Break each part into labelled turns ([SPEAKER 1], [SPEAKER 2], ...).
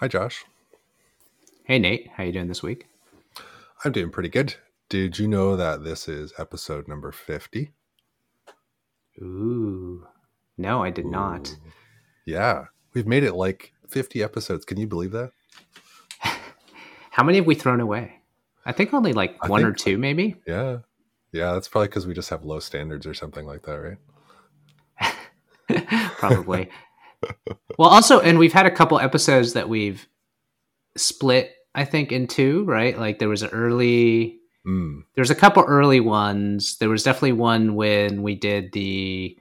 [SPEAKER 1] Hi, Josh.
[SPEAKER 2] Hey, Nate. How you doing this week?
[SPEAKER 1] I'm doing pretty good. Did you know that this is episode number 50?
[SPEAKER 2] Ooh. No, I did not.
[SPEAKER 1] Yeah. We've made it like 50 episodes. Can you believe that?
[SPEAKER 2] How many have we thrown away? I think only like
[SPEAKER 1] I
[SPEAKER 2] one or two, maybe.
[SPEAKER 1] Yeah. Yeah, that's probably because we just have low standards or something like that, right?
[SPEAKER 2] Probably. Well, also, and we've had a couple episodes that we've split, I think, in two, right? Like there was an early,
[SPEAKER 1] Mm.
[SPEAKER 2] there was a couple early ones. There was definitely one when we did the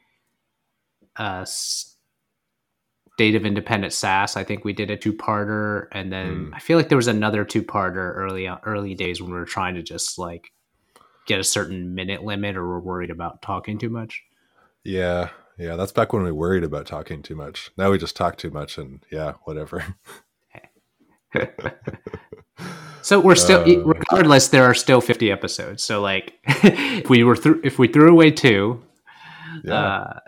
[SPEAKER 2] uh, State of Independent SaaS. I think we did a two-parter, and then
[SPEAKER 1] Mm.
[SPEAKER 2] I feel like there was another two-parter early early days when we were trying to just like get a certain minute limit, or we're worried about talking too much.
[SPEAKER 1] Yeah. Yeah. That's back when we worried about talking too much. Now we just talk too much and yeah, whatever.
[SPEAKER 2] So we're still,
[SPEAKER 1] Uh.
[SPEAKER 2] regardless, there are still 50 episodes. So like, if we were through, if we threw away two,
[SPEAKER 1] Yeah.
[SPEAKER 2] uh,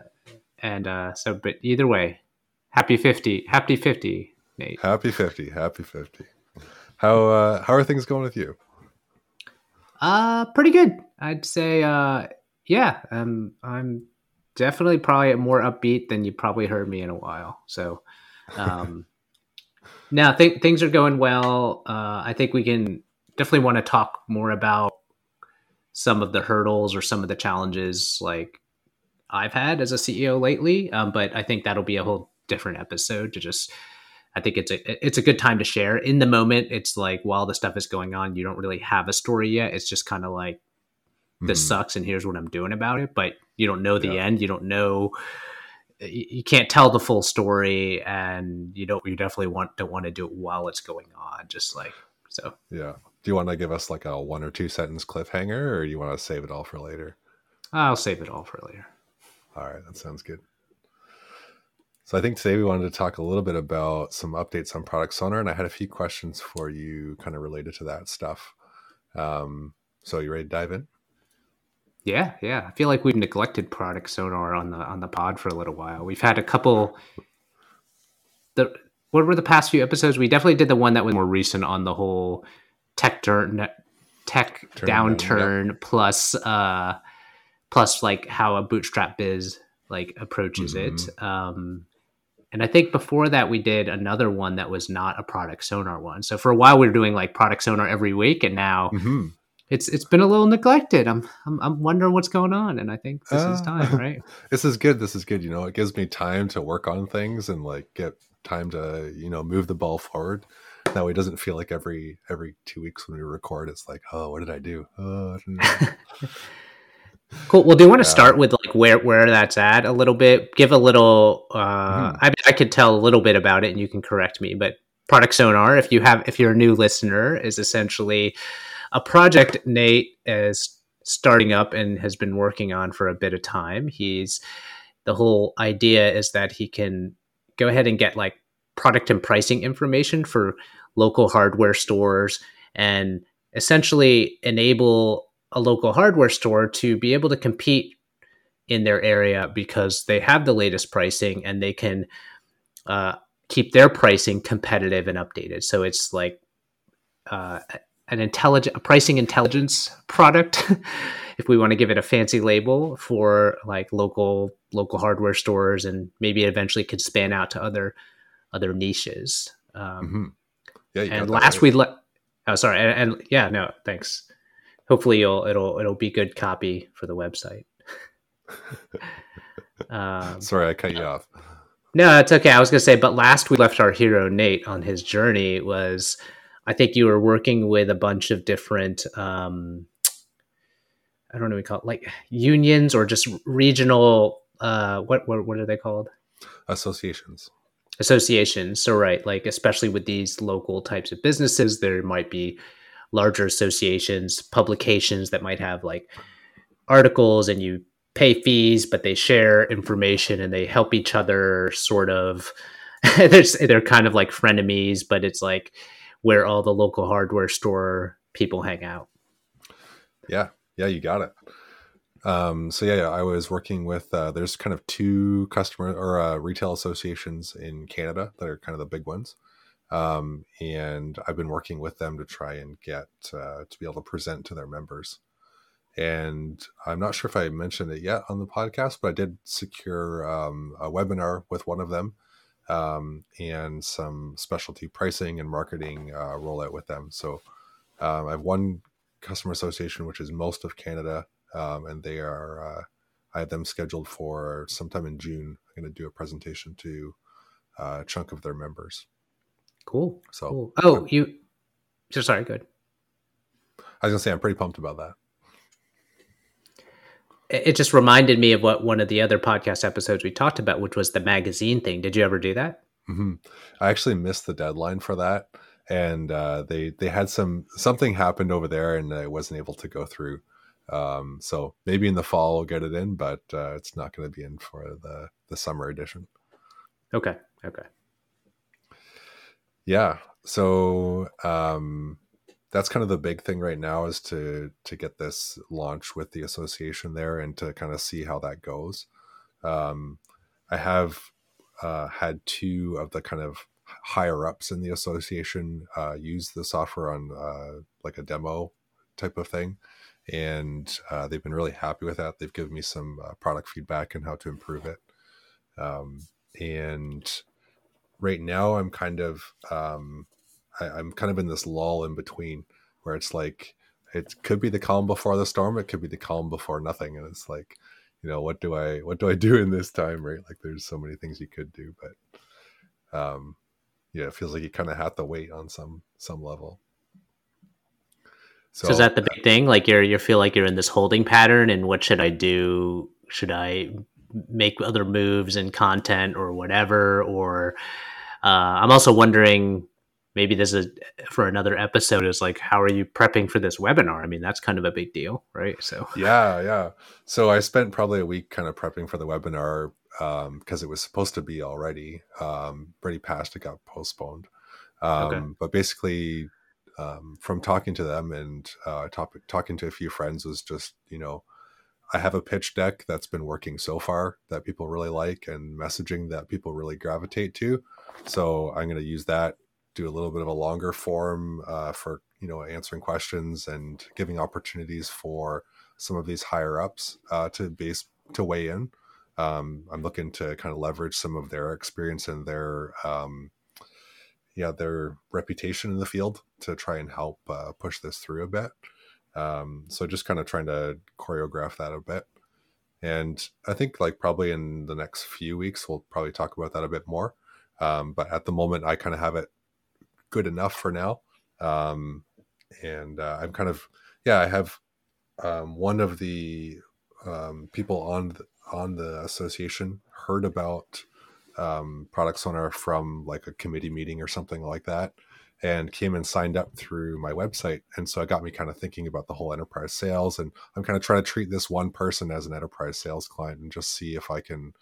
[SPEAKER 2] and uh, so, but either way, happy 50, happy 50, Nate.
[SPEAKER 1] happy 50. Happy 50. How, uh, how are things going with you?
[SPEAKER 2] Uh, pretty good. I'd say, uh, yeah, um, I'm definitely probably more upbeat than you probably heard me in a while. So, um, now th- things are going well. Uh, I think we can definitely want to talk more about some of the hurdles or some of the challenges like I've had as a CEO lately. Um, but I think that'll be a whole different episode to just. I think it's a it's a good time to share. In the moment, it's like while the stuff is going on, you don't really have a story yet. It's just kind of like this
[SPEAKER 1] Mhm.
[SPEAKER 2] sucks and here's what I'm doing about it. But you don't know the
[SPEAKER 1] Yeah.
[SPEAKER 2] end. You don't know. You can't tell the full story, and you don't. You definitely want don't want to do it while it's going on. Just like so.
[SPEAKER 1] Yeah. Do you want to give us like a one or two sentence cliffhanger or do you want to save it all for later?
[SPEAKER 2] I'll save it all for later.
[SPEAKER 1] All right, that sounds good. So I think today we wanted to talk a little bit about some updates on Product Sonar, and I had a few questions for you, kind of related to that stuff. Um, so you ready to dive in?
[SPEAKER 2] Yeah, yeah. I feel like we've neglected product sonar on the on the pod for a little while. We've had a couple. The what were the past few episodes? We definitely did the one that was more recent on the whole tech turn, tech
[SPEAKER 1] Turn down,
[SPEAKER 2] downturn plus uh plus like how a bootstrap biz like approaches
[SPEAKER 1] Mm-hmm.
[SPEAKER 2] it. Um, and I think before that we did another one that was not a product sonar one. So for a while we were doing like product sonar every week, and now
[SPEAKER 1] Mm-hmm.
[SPEAKER 2] It's it's been a little neglected. I'm I'm, I'm wondering what's going on, and I think this is
[SPEAKER 1] Ah.
[SPEAKER 2] time, right?
[SPEAKER 1] This is good. This is good. You know, it gives me time to work on things and like get time to you know move the ball forward. That way, it doesn't feel like every every two weeks when we record, it's like, oh, what did I do? Oh, I don't know.
[SPEAKER 2] Cool. Well, do you want to
[SPEAKER 1] Yeah.
[SPEAKER 2] start with like where where that's at a little bit? Give a little. Uh,
[SPEAKER 1] Mhm.
[SPEAKER 2] I I could tell a little bit about it, and you can correct me. But product sonar, if you have if you're a new listener, is essentially a project Nate is starting up and has been working on for a bit of time. He's the whole idea is that he can go ahead and get like product and pricing information for local hardware stores and essentially enable a local hardware store to be able to compete in their area because they have the latest pricing and they can uh, keep their pricing competitive and updated. So it's like uh, an intelligent a pricing intelligence product, if we want to give it a fancy label for like local local hardware stores and maybe eventually could span out to other other niches. Um,
[SPEAKER 1] Mhm. Yeah. You
[SPEAKER 2] and last
[SPEAKER 1] right.
[SPEAKER 2] we let oh sorry and, and yeah no thanks hopefully you'll it'll it'll be good copy for the website um,
[SPEAKER 1] Sorry, I cut you off.
[SPEAKER 2] no it's okay i was gonna say but last we left our hero nate on his journey was i think you were working with a bunch of different um i don't know what we call it like unions or just regional uh what what, what are they called
[SPEAKER 1] Associations.
[SPEAKER 2] associations. So right, like especially with these local types of businesses, there might be larger associations, publications that might have like articles and you pay fees, but they share information and they help each other sort of they're, they're kind of like frenemies, but it's like where all the local hardware store people hang out.
[SPEAKER 1] Yeah, yeah, you got it. Um, so yeah, yeah, I was working with. Uh, there's kind of two customer or uh, retail associations in Canada that are kind of the big ones. um, and I've been working with them to try and get uh, to be able to present to their members. And I'm not sure if I mentioned it yet on the podcast, but I did secure um, a webinar with one of them um, and some specialty pricing and marketing uh, rollout with them. So um, I have one customer association, which is most of Canada, um, and they are. Uh, I have them scheduled for sometime in June. I'm going to do a presentation to uh, a chunk of their members.
[SPEAKER 2] Cool.
[SPEAKER 1] So,
[SPEAKER 2] cool. oh, I'm, you. So sorry. Good.
[SPEAKER 1] I was gonna say I'm pretty pumped about that.
[SPEAKER 2] It just reminded me of what one of the other podcast episodes we talked about, which was the magazine thing. Did you ever do that?
[SPEAKER 1] Mm-hmm. I actually missed the deadline for that, and uh, they they had some something happened over there, and I wasn't able to go through. Um, so maybe in the fall we'll get it in, but uh, it's not going to be in for the the summer edition.
[SPEAKER 2] Okay. Okay.
[SPEAKER 1] Yeah. So um, that's kind of the big thing right now is to to get this launch with the association there and to kind of see how that goes. Um, I have uh, had two of the kind of higher ups in the association uh, use the software on uh, like a demo type of thing, and uh, they've been really happy with that. They've given me some uh, product feedback and how to improve it. Um, and right now, I'm kind of um, I, am kind of in this lull in between where it's like it could be the calm before the storm, it could be the calm before nothing, and it's like, you know, what do I what do I do in this time, right? Like, there's so many things you could do, but um, yeah, it feels like you kind of have to wait on some some level.
[SPEAKER 2] So, so is that the big thing? Like you're you feel like you're in this holding pattern, and what should I do? Should I make other moves in content or whatever? Or uh, I'm also wondering maybe this is for another episode is like how are you prepping for this webinar? I mean that's kind of a big deal right? So
[SPEAKER 1] yeah yeah. So i spent probably a week kind of prepping for the webinar because um, it was supposed to be already um, pretty past it got postponed. Um, okay. but basically um, from talking to them and uh, talk, talking to a few friends was just you know i have a pitch deck that's been working so far that people really like and messaging that people really gravitate to. So i'm going to use that do a little bit of a longer form uh, for you know answering questions and giving opportunities for some of these higher ups uh, to base to weigh in. Um, I'm looking to kind of leverage some of their experience and their um, yeah their reputation in the field to try and help uh, push this through a bit. Um, so just kind of trying to choreograph that a bit. And I think like probably in the next few weeks we'll probably talk about that a bit more. Um, but at the moment, I kind of have it good enough for now. Um, and uh, I'm kind of yeah, I have um, one of the um, people on the, on the association heard about um, Product Sonar from like a committee meeting or something like that, and came and signed up through my website. And so it got me kind of thinking about the whole enterprise sales. And I'm kind of trying to treat this one person as an enterprise sales client and just see if I can,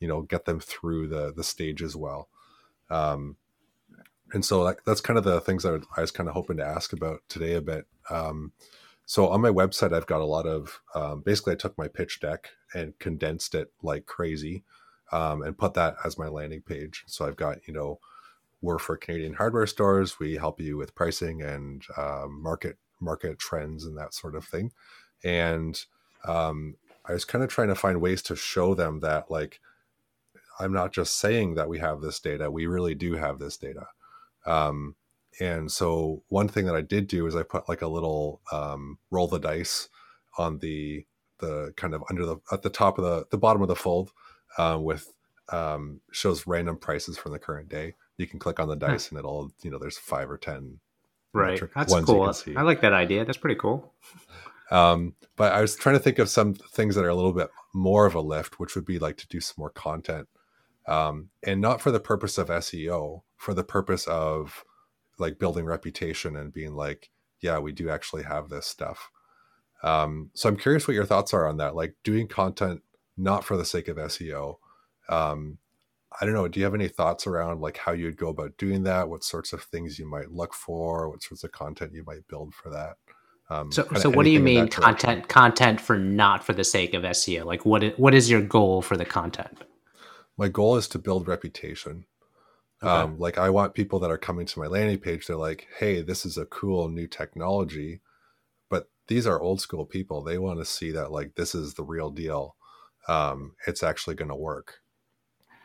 [SPEAKER 1] you know, get them through the the stage as well. Um, and so like, that's kind of the things I, I was kind of hoping to ask about today a bit. Um, so on my website, I've got a lot of um, basically I took my pitch deck and condensed it like crazy, um, and put that as my landing page. So I've got you know we're for Canadian hardware stores. We help you with pricing and um, market market trends and that sort of thing. And um, I was kind of trying to find ways to show them that like I'm not just saying that we have this data. We really do have this data. Um, and so one thing that I did do is I put like a little um, roll the dice on the the kind of under the at the top of the the bottom of the fold uh, with um, shows random prices from the current day. You can click on the dice and it'll you know there's five or ten.
[SPEAKER 2] Right, that's cool. I like that idea. That's pretty cool.
[SPEAKER 1] Um, but I was trying to think of some things that are a little bit more of a lift, which would be like to do some more content, um, and not for the purpose of SEO, for the purpose of like building reputation and being like, yeah, we do actually have this stuff. Um, so I'm curious what your thoughts are on that, like doing content not for the sake of SEO. Um, I don't know. Do you have any thoughts around like how you'd go about doing that? What sorts of things you might look for? What sorts of content you might build for that?
[SPEAKER 2] Um, so, so what do you mean content? Content for not for the sake of SEO? Like, what? Is, what is your goal for the content?
[SPEAKER 1] My goal is to build reputation Okay. Um, like I want people that are coming to my landing page. They're like, "Hey, this is a cool new technology," but these are old school people. They want to see that like this is the real deal. Um, it's actually going to work.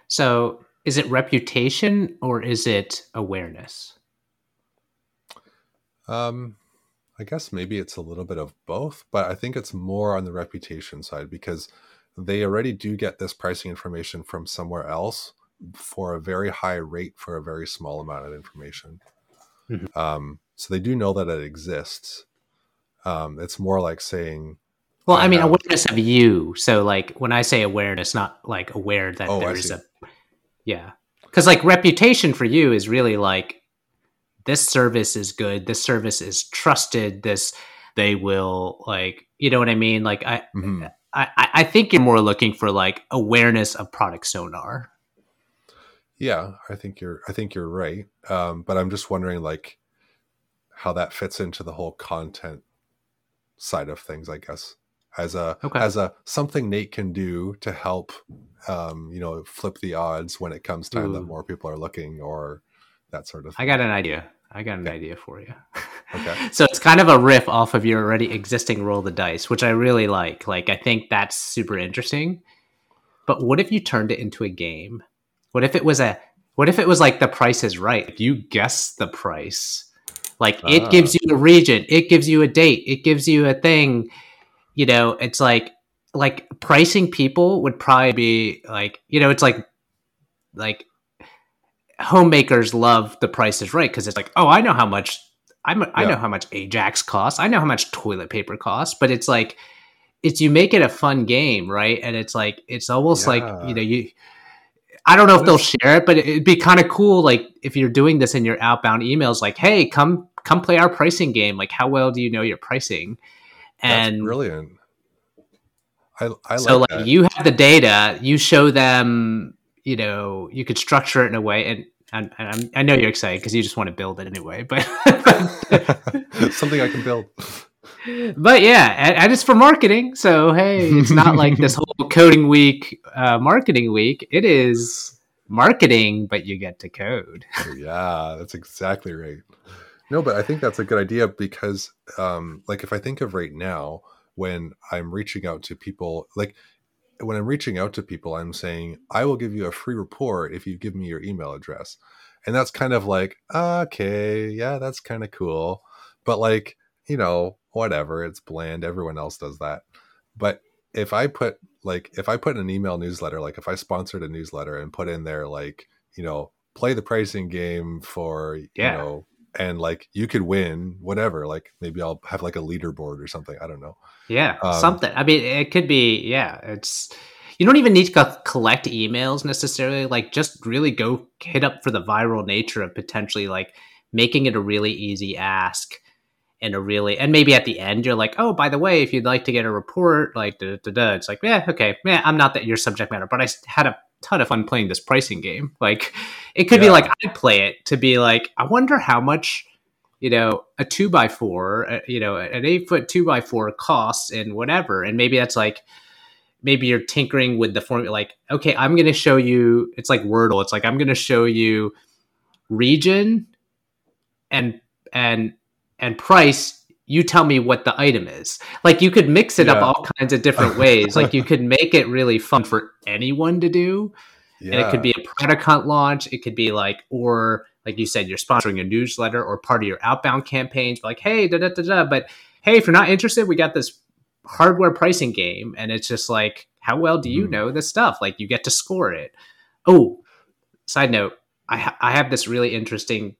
[SPEAKER 2] So, is it reputation or is it awareness?
[SPEAKER 1] Um, I guess maybe it's a little bit of both, but I think it's more on the reputation side because they already do get this pricing information from somewhere else for a very high rate for a very small amount of information. Mm-hmm. Um, so they do know that it exists. Um, it's more like saying,
[SPEAKER 2] well, I, I mean, have... awareness of you. So, like, when I say awareness, not like aware that oh, there is a, yeah, because like reputation for you is really like this service is good this service is trusted this they will like you know what i mean like i mm-hmm. I, I think you're more looking for like awareness of product sonar
[SPEAKER 1] yeah i think you're i think you're right um, but i'm just wondering like how that fits into the whole content side of things i guess as a okay. as a something nate can do to help um, you know flip the odds when it comes time Ooh. that more people are looking or that sort of
[SPEAKER 2] thing. i got an idea I got an okay. idea for you. Okay. so it's kind of a riff off of your already existing roll the dice, which I really like. Like I think that's super interesting. But what if you turned it into a game? What if it was a what if it was like the price is right? If you guess the price. Like it uh. gives you a region, it gives you a date, it gives you a thing. You know, it's like like pricing people would probably be like, you know, it's like like homemakers love the price is right because it's like, oh, I know how much I'm, I know how much Ajax costs. I know how much toilet paper costs, but it's like, it's you make it a fun game, right? And it's like, it's almost yeah. like, you know, you, I don't know if they'll share it, but it'd be kind of cool. Like if you're doing this in your outbound emails, like, Hey, come, come play our pricing game. Like how well do you know your pricing? And
[SPEAKER 1] That's brilliant. I, I
[SPEAKER 2] so
[SPEAKER 1] like,
[SPEAKER 2] like you have the data, you show them you know you could structure it in a way and and, and i know you're excited because you just want to build it anyway but
[SPEAKER 1] something i can build
[SPEAKER 2] but yeah and, it's for marketing so hey it's not like this whole coding week uh, marketing week it is marketing but you get to code
[SPEAKER 1] yeah that's exactly right no but i think that's a good idea because um, like if i think of right now when i'm reaching out to people like when I'm reaching out to people, I'm saying, I will give you a free report if you give me your email address. And that's kind of like, okay, yeah, that's kind of cool. But like, you know, whatever, it's bland. Everyone else does that. But if I put like, if I put an email newsletter, like if I sponsored a newsletter and put in there, like, you know, play the pricing game for, yeah. you know, and like you could win whatever like maybe i'll have like a leaderboard or something i don't know
[SPEAKER 2] yeah um, something i mean it could be yeah it's you don't even need to collect emails necessarily like just really go hit up for the viral nature of potentially like making it a really easy ask and a really and maybe at the end you're like oh by the way if you'd like to get a report like da, da, da, it's like yeah okay yeah i'm not that your subject matter but i had a ton of fun playing this pricing game. Like it could yeah. be like I play it to be like I wonder how much you know a two by four, uh, you know, an eight foot two by four costs and whatever, and maybe that's like maybe you're tinkering with the formula. Like okay, I'm going to show you. It's like Wordle. It's like I'm going to show you region and and and price you tell me what the item is. Like you could mix it yeah. up all kinds of different ways. like you could make it really fun for anyone to do. Yeah. And it could be a product hunt launch. It could be like, or like you said, you're sponsoring a newsletter or part of your outbound campaigns. Like, hey, da da da da. But hey, if you're not interested, we got this hardware pricing game, and it's just like, how well do you mm. know this stuff? Like, you get to score it. Oh, side note, I ha- I have this really interesting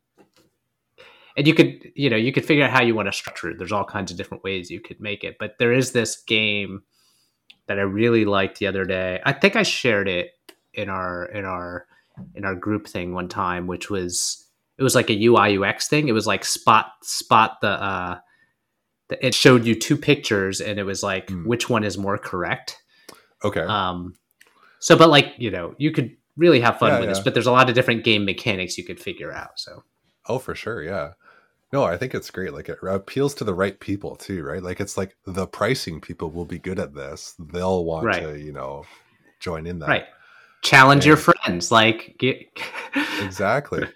[SPEAKER 2] and you could you know you could figure out how you want to structure it. There's all kinds of different ways you could make it but there is this game that i really liked the other day. I think i shared it in our in our in our group thing one time which was it was like a ui ux thing. It was like spot spot the uh the, it showed you two pictures and it was like mm. which one is more correct.
[SPEAKER 1] Okay.
[SPEAKER 2] Um so but like you know you could really have fun yeah, with yeah. this but there's a lot of different game mechanics you could figure out so.
[SPEAKER 1] Oh for sure yeah no, I think it's great. Like it appeals to the right people too, right? Like it's like the pricing people will be good at this. They'll want right. to, you know, join in that.
[SPEAKER 2] Right. challenge and, your friends like get...
[SPEAKER 1] exactly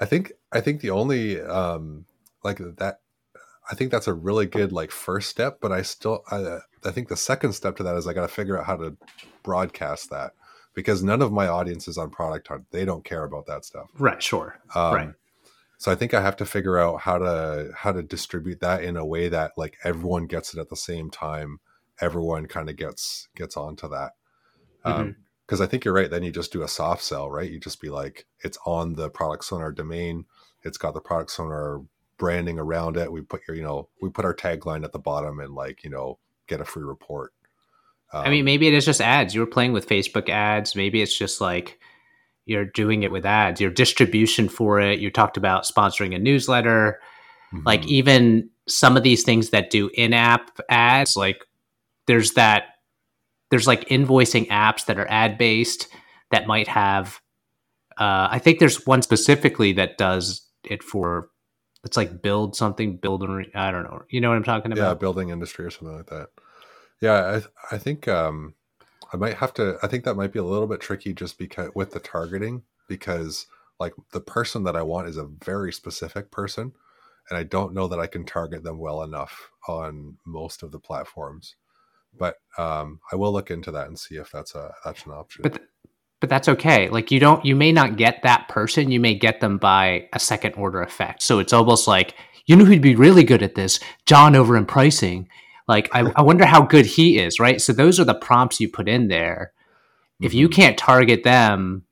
[SPEAKER 1] i think i think the only um like that i think that's a really good like first step but i still i i think the second step to that is i got to figure out how to broadcast that because none of my audience is on product hunt they don't care about that stuff
[SPEAKER 2] right sure um, right
[SPEAKER 1] so i think i have to figure out how to how to distribute that in a way that like everyone gets it at the same time everyone kind of gets gets onto that um, mm-hmm because I think you're right. Then you just do a soft sell, right? You just be like, it's on the product sonar domain. It's got the product sonar branding around it. We put your, you know, we put our tagline at the bottom and like, you know, get a free report.
[SPEAKER 2] Um, I mean, um, maybe it is just ads. You were playing with Facebook ads. Maybe it's just like you're doing it with ads. Your distribution for it. You talked about sponsoring a newsletter. Mm-hmm. Like even some of these things that do in-app ads, like there's that there's like invoicing apps that are ad based that might have uh, I think there's one specifically that does it for it's like build something, build I don't know. You know what I'm talking about?
[SPEAKER 1] Yeah, building industry or something like that. Yeah, I I think um I might have to I think that might be a little bit tricky just because with the targeting because like the person that I want is a very specific person and I don't know that I can target them well enough on most of the platforms but um, I will look into that and see if that's a that's an option.
[SPEAKER 2] But th- but that's okay. Like you don't you may not get that person. You may get them by a second order effect. So it's almost like you know who'd be really good at this, John over in pricing. Like I, I wonder how good he is, right? So those are the prompts you put in there. Mm-hmm. If you mm-hmm. can't target them,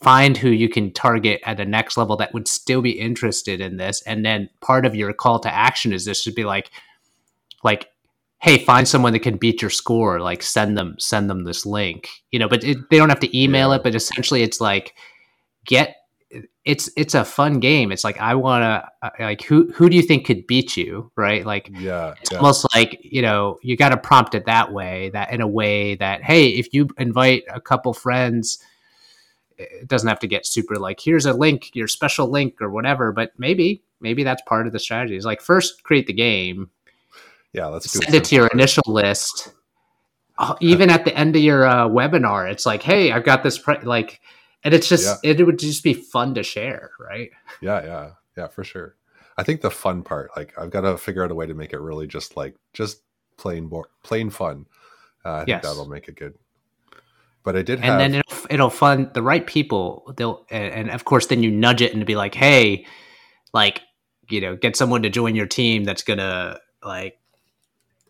[SPEAKER 2] find who you can target at the next level that would still be interested in this and then part of your call to action is this should be like like hey find someone that can beat your score like send them send them this link you know but it, they don't have to email yeah. it but essentially it's like get it's it's a fun game it's like i want to uh, like who who do you think could beat you right like
[SPEAKER 1] yeah
[SPEAKER 2] it's
[SPEAKER 1] yeah.
[SPEAKER 2] almost like you know you got to prompt it that way that in a way that hey if you invite a couple friends it doesn't have to get super like here's a link your special link or whatever but maybe maybe that's part of the strategy is like first create the game
[SPEAKER 1] yeah, let's
[SPEAKER 2] send it, it to your initial list. Oh, even at the end of your uh, webinar, it's like, hey, I've got this pre-, like, and it's just yeah. it would just be fun to share, right?
[SPEAKER 1] Yeah, yeah, yeah, for sure. I think the fun part, like, I've got to figure out a way to make it really just like just plain plain fun. Uh, I think yes. that'll make it good. But I did,
[SPEAKER 2] have... and then it'll, it'll fund the right people. They'll, and, and of course, then you nudge it and be like, hey, like, you know, get someone to join your team that's gonna like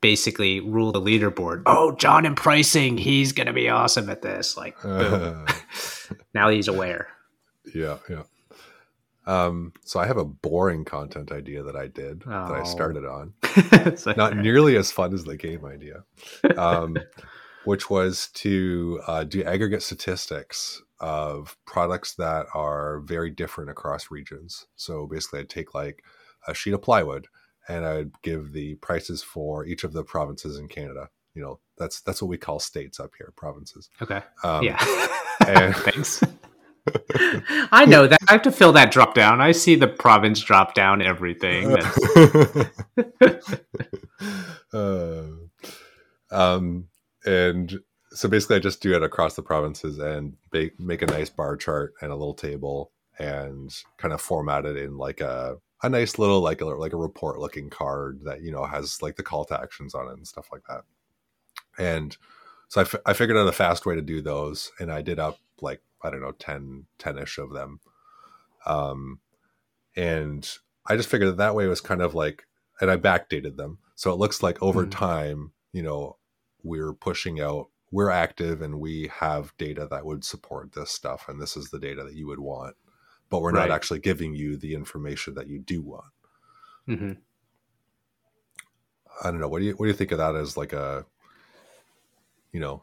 [SPEAKER 2] basically rule the leaderboard. Oh, John in pricing, he's gonna be awesome at this. Like, boom. now he's aware.
[SPEAKER 1] Yeah, yeah. Um, so I have a boring content idea that I did oh. that I started on. Not nearly as fun as the game idea, um, which was to uh, do aggregate statistics of products that are very different across regions. So basically, I'd take like a sheet of plywood and I would give the prices for each of the provinces in Canada. You know, that's that's what we call states up here, provinces.
[SPEAKER 2] Okay. Um, yeah. And- Thanks. I know that I have to fill that drop down. I see the province drop down everything.
[SPEAKER 1] uh, um, and so basically, I just do it across the provinces and make make a nice bar chart and a little table and kind of format it in like a a nice little like a like a report looking card that you know has like the call to actions on it and stuff like that. And so I, f- I figured out a fast way to do those and i did up like i don't know 10 10ish of them. Um and i just figured that that way was kind of like and i backdated them. So it looks like over mm-hmm. time you know we're pushing out we're active and we have data that would support this stuff and this is the data that you would want but we're right. not actually giving you the information that you do want. Mm-hmm. I don't know. What do you what do you think of that as like a you know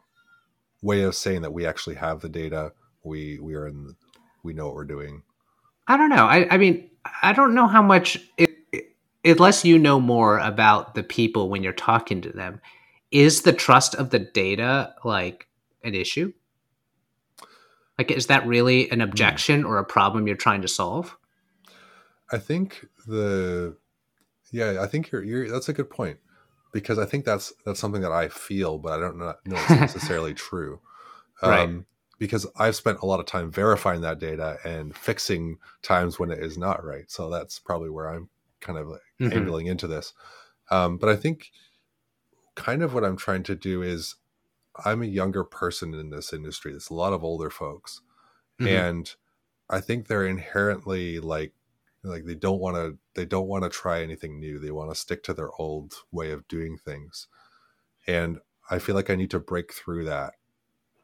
[SPEAKER 1] way of saying that we actually have the data? We we are in we know what we're doing.
[SPEAKER 2] I don't know. I, I mean, I don't know how much it, unless you know more about the people when you're talking to them. Is the trust of the data like an issue? Like, is that really an hmm. objection or a problem you're trying to solve?
[SPEAKER 1] I think the, yeah, I think you're, you're, that's a good point because I think that's, that's something that I feel, but I don't know, know it's necessarily true. Um,
[SPEAKER 2] right.
[SPEAKER 1] because I've spent a lot of time verifying that data and fixing times when it is not right. So that's probably where I'm kind of like mm-hmm. angling into this. Um, but I think kind of what I'm trying to do is I'm a younger person in this industry. There's a lot of older folks, mm-hmm. and I think they're inherently like like they don't want to they don't want to try anything new. They want to stick to their old way of doing things, and I feel like I need to break through that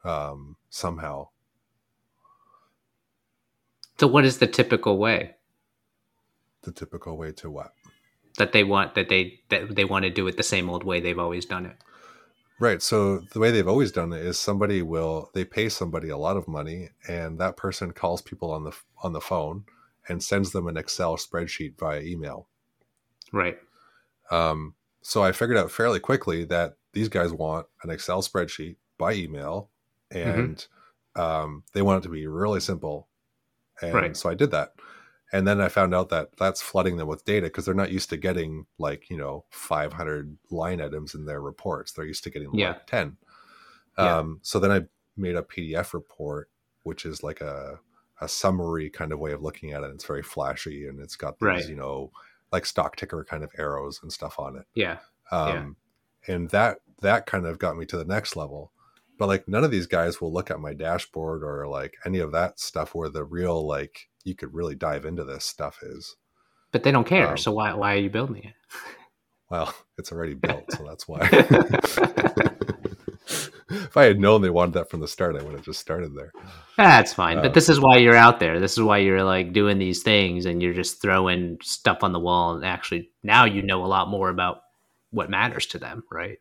[SPEAKER 1] um, somehow.
[SPEAKER 2] So, what is the typical way?
[SPEAKER 1] The typical way to what?
[SPEAKER 2] That they want that they that they want to do it the same old way they've always done it.
[SPEAKER 1] Right. So the way they've always done it is somebody will they pay somebody a lot of money, and that person calls people on the on the phone and sends them an Excel spreadsheet via email.
[SPEAKER 2] Right.
[SPEAKER 1] Um, so I figured out fairly quickly that these guys want an Excel spreadsheet by email Mm-hmm. and mm-hmm. um, they want it to be really simple. And right. so I did that. And then I found out that that's flooding them with data because they're not used to getting like, you know, 500 line items in their reports. They're used to getting yeah. like 10. Yeah. Um, so then I made a PDF report, which is like a, a summary kind of way of looking at it. It's very flashy and it's got these, right. you know, like stock ticker kind of arrows and stuff on it.
[SPEAKER 2] Yeah.
[SPEAKER 1] Um, yeah. And that, that kind of got me to the next level but like none of these guys will look at my dashboard or like any of that stuff where the real like you could really dive into this stuff is
[SPEAKER 2] but they don't care um, so why why are you building it?
[SPEAKER 1] Well it's already built so that's why. If i had known they wanted that from the start i would have just started there.
[SPEAKER 2] That's fine uh, but this is why you're out there. This is why you're like doing these things and you're just throwing stuff on the wall and actually now you know a lot more about what matters to them right?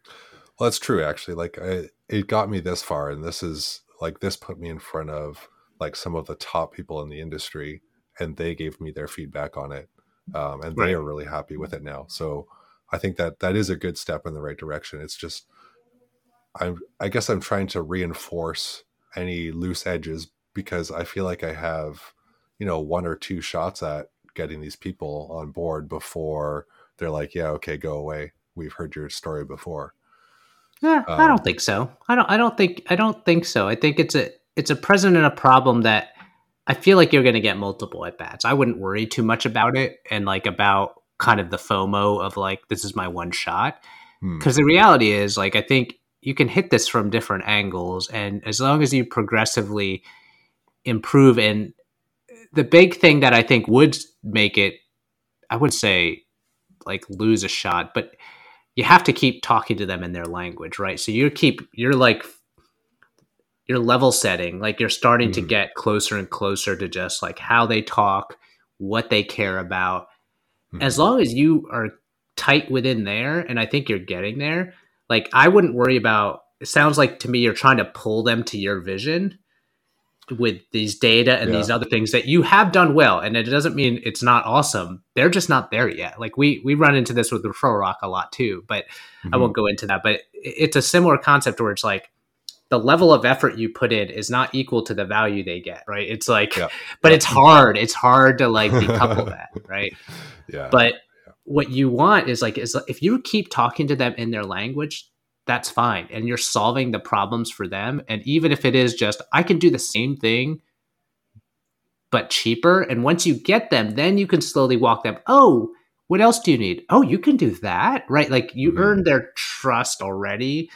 [SPEAKER 1] Well that's true actually like i it got me this far and this is like this put me in front of like some of the top people in the industry and they gave me their feedback on it um, and right. they are really happy with it now so i think that that is a good step in the right direction it's just i'm i guess i'm trying to reinforce any loose edges because i feel like i have you know one or two shots at getting these people on board before they're like yeah okay go away we've heard your story before
[SPEAKER 2] yeah, um, I don't think so. I don't. I don't think. I don't think so. I think it's a it's a present and a problem that I feel like you're going to get multiple at bats. I wouldn't worry too much about it and like about kind of the FOMO of like this is my one shot because hmm. the reality is like I think you can hit this from different angles and as long as you progressively improve and the big thing that I think would make it I would say like lose a shot but you have to keep talking to them in their language, right? So you keep you're like you're level setting, like you're starting mm-hmm. to get closer and closer to just like how they talk, what they care about. Mm-hmm. As long as you are tight within there, and I think you're getting there, like I wouldn't worry about it sounds like to me you're trying to pull them to your vision with these data and yeah. these other things that you have done well and it doesn't mean it's not awesome they're just not there yet like we we run into this with referral rock a lot too but mm-hmm. i won't go into that but it's a similar concept where it's like the level of effort you put in is not equal to the value they get right it's like yeah. but yeah. it's hard it's hard to like decouple that right
[SPEAKER 1] yeah
[SPEAKER 2] but what you want is like is if you keep talking to them in their language that's fine. And you're solving the problems for them. And even if it is just, I can do the same thing, but cheaper. And once you get them, then you can slowly walk them. Oh, what else do you need? Oh, you can do that, right? Like you mm-hmm. earn their trust already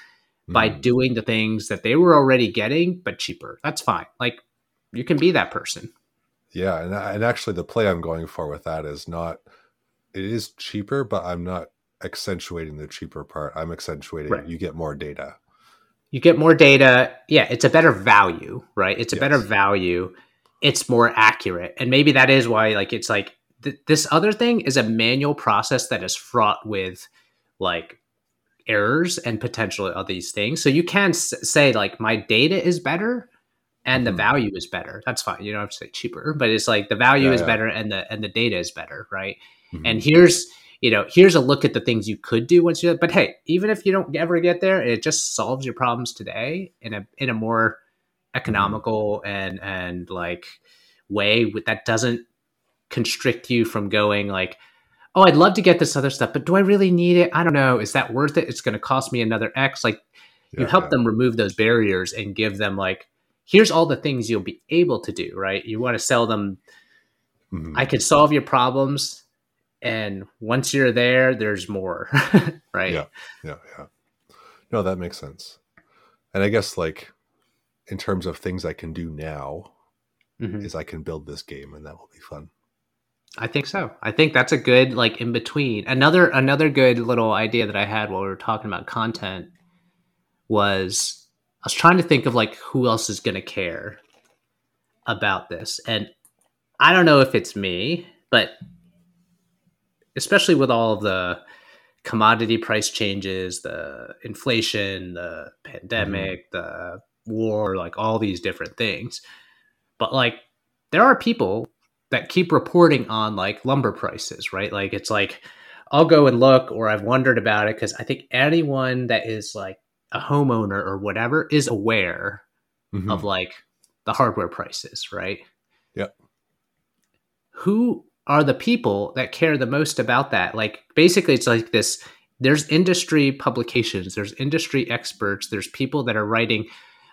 [SPEAKER 2] mm-hmm. by doing the things that they were already getting, but cheaper. That's fine. Like you can be that person.
[SPEAKER 1] Yeah. And, and actually, the play I'm going for with that is not, it is cheaper, but I'm not accentuating the cheaper part. I'm accentuating right. you get more data.
[SPEAKER 2] You get more data. Yeah, it's a better value, right? It's a yes. better value. It's more accurate. And maybe that is why like it's like th- this other thing is a manual process that is fraught with like errors and potential of these things. So you can s- say like my data is better and the mm-hmm. value is better. That's fine. You don't have to say cheaper, but it's like the value yeah, is yeah. better and the and the data is better, right? Mm-hmm. And here's you know, here's a look at the things you could do once you. But hey, even if you don't ever get there, it just solves your problems today in a in a more economical mm-hmm. and and like way that doesn't constrict you from going like oh i'd love to get this other stuff but do i really need it i don't know is that worth it it's going to cost me another x like you help yeah. them remove those barriers and give them like here's all the things you'll be able to do, right? You want to sell them
[SPEAKER 1] Mhm.
[SPEAKER 2] I can solve your problems and once you're there there's more, right?
[SPEAKER 1] Yeah. Yeah, yeah. No, that makes sense. And I guess like in terms of things I can do now
[SPEAKER 2] Mhm.
[SPEAKER 1] is I can build this game and that will be fun.
[SPEAKER 2] I think so. I think that's a good like in between. Another another good little idea that I had while we were talking about content was I was trying to think of like who else is going to care about this. And I don't know if it's me, but especially with all the commodity price changes, the inflation, the pandemic, mm-hmm. the war, like all these different things. But like there are people that keep reporting on like lumber prices, right? Like it's like I'll go and look or I've wondered about it because I think anyone that is like a homeowner or whatever is aware
[SPEAKER 1] Mhm.
[SPEAKER 2] of like the hardware prices, right?
[SPEAKER 1] Yep.
[SPEAKER 2] Who are the people that care the most about that? Like basically it's like this there's industry publications, there's industry experts, there's people that are writing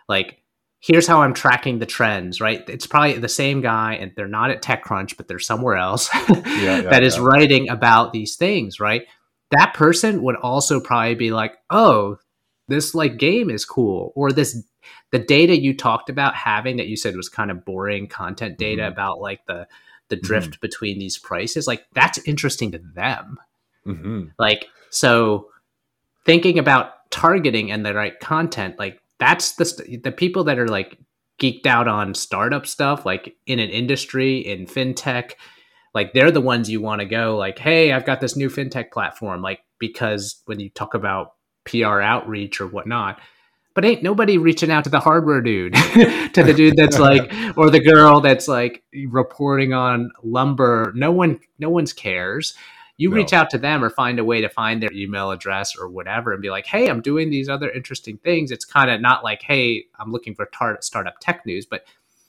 [SPEAKER 2] like here's how I'm tracking the trends, right? It's probably the same guy and they're not at TechCrunch, but they're somewhere else
[SPEAKER 1] yeah,
[SPEAKER 2] that is
[SPEAKER 1] yeah.
[SPEAKER 2] writing about these things, right? That person would also probably be like, "Oh, this like game is cool," or this the data you talked about having that you said was kind of boring content data
[SPEAKER 1] Mhm.
[SPEAKER 2] about like the the drift between these prices, like that's interesting to them.
[SPEAKER 1] Mhm.
[SPEAKER 2] Like so, thinking about targeting and the right content, like that's the st- the people that are like geeked out on startup stuff, like in an industry in fintech, like they're the ones you want to go. Like, hey, I've got this new fintech platform, like because when you talk about PR outreach or whatnot. But ain't nobody reaching out to the hardware dude, to the dude that's like, or the girl that's like reporting on lumber. No one, no one's cares you
[SPEAKER 1] No.
[SPEAKER 2] reach out to them or find a way to find their email address or whatever and be like hey i'm doing these other interesting things it's kind of not like hey i'm looking for tar- startup tech news but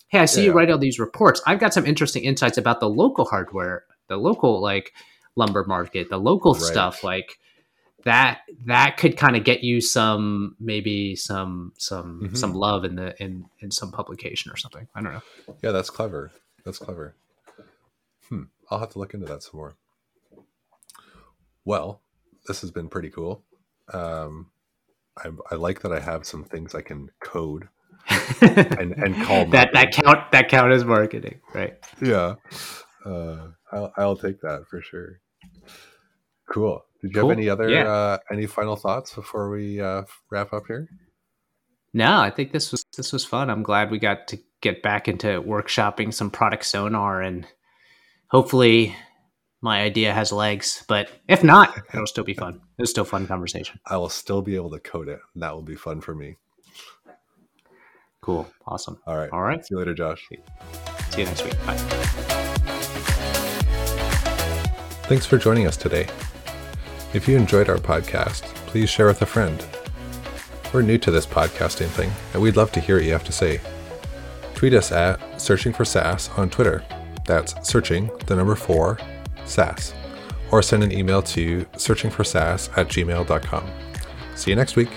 [SPEAKER 2] hey i see you write all these reports i've got some interesting insights about the local hardware the local like lumber market the local
[SPEAKER 1] Right.
[SPEAKER 2] stuff like that that could kind of get you some maybe some some
[SPEAKER 1] Mhm.
[SPEAKER 2] some love in the in in some publication or something i don't know
[SPEAKER 1] Yeah, that's clever. That's clever. Hmm. I'll have to look into that some more. Well, this has been pretty cool. Um, I, I like that I have some things I can code. And- and call
[SPEAKER 2] that that count that count as marketing right
[SPEAKER 1] Yeah, uh, I'll, I'll take that for sure. Cool. Did you
[SPEAKER 2] Cool.
[SPEAKER 1] have any other
[SPEAKER 2] Yeah.
[SPEAKER 1] uh, any final thoughts before we uh, wrap up here?
[SPEAKER 2] No, I think this was this was fun. I'm glad we got to get back into workshopping some product sonar and hopefully my idea has legs. But if not, it'll still be fun. It was still fun conversation.
[SPEAKER 1] I will still be able to code it. That will be fun for me.
[SPEAKER 2] Cool. Awesome.
[SPEAKER 1] All right.
[SPEAKER 2] All right.
[SPEAKER 1] See you later, Josh.
[SPEAKER 2] See you next week. Bye.
[SPEAKER 1] Thanks for joining us today. If you enjoyed our podcast, please share with a friend. We're new to this podcasting thing, and we'd love to hear what you have to say. Tweet us at Searching for SaaS on Twitter. That's searching, the number four, SaaS. Or send an email to searchingforsaas at gmail.com. See you next week.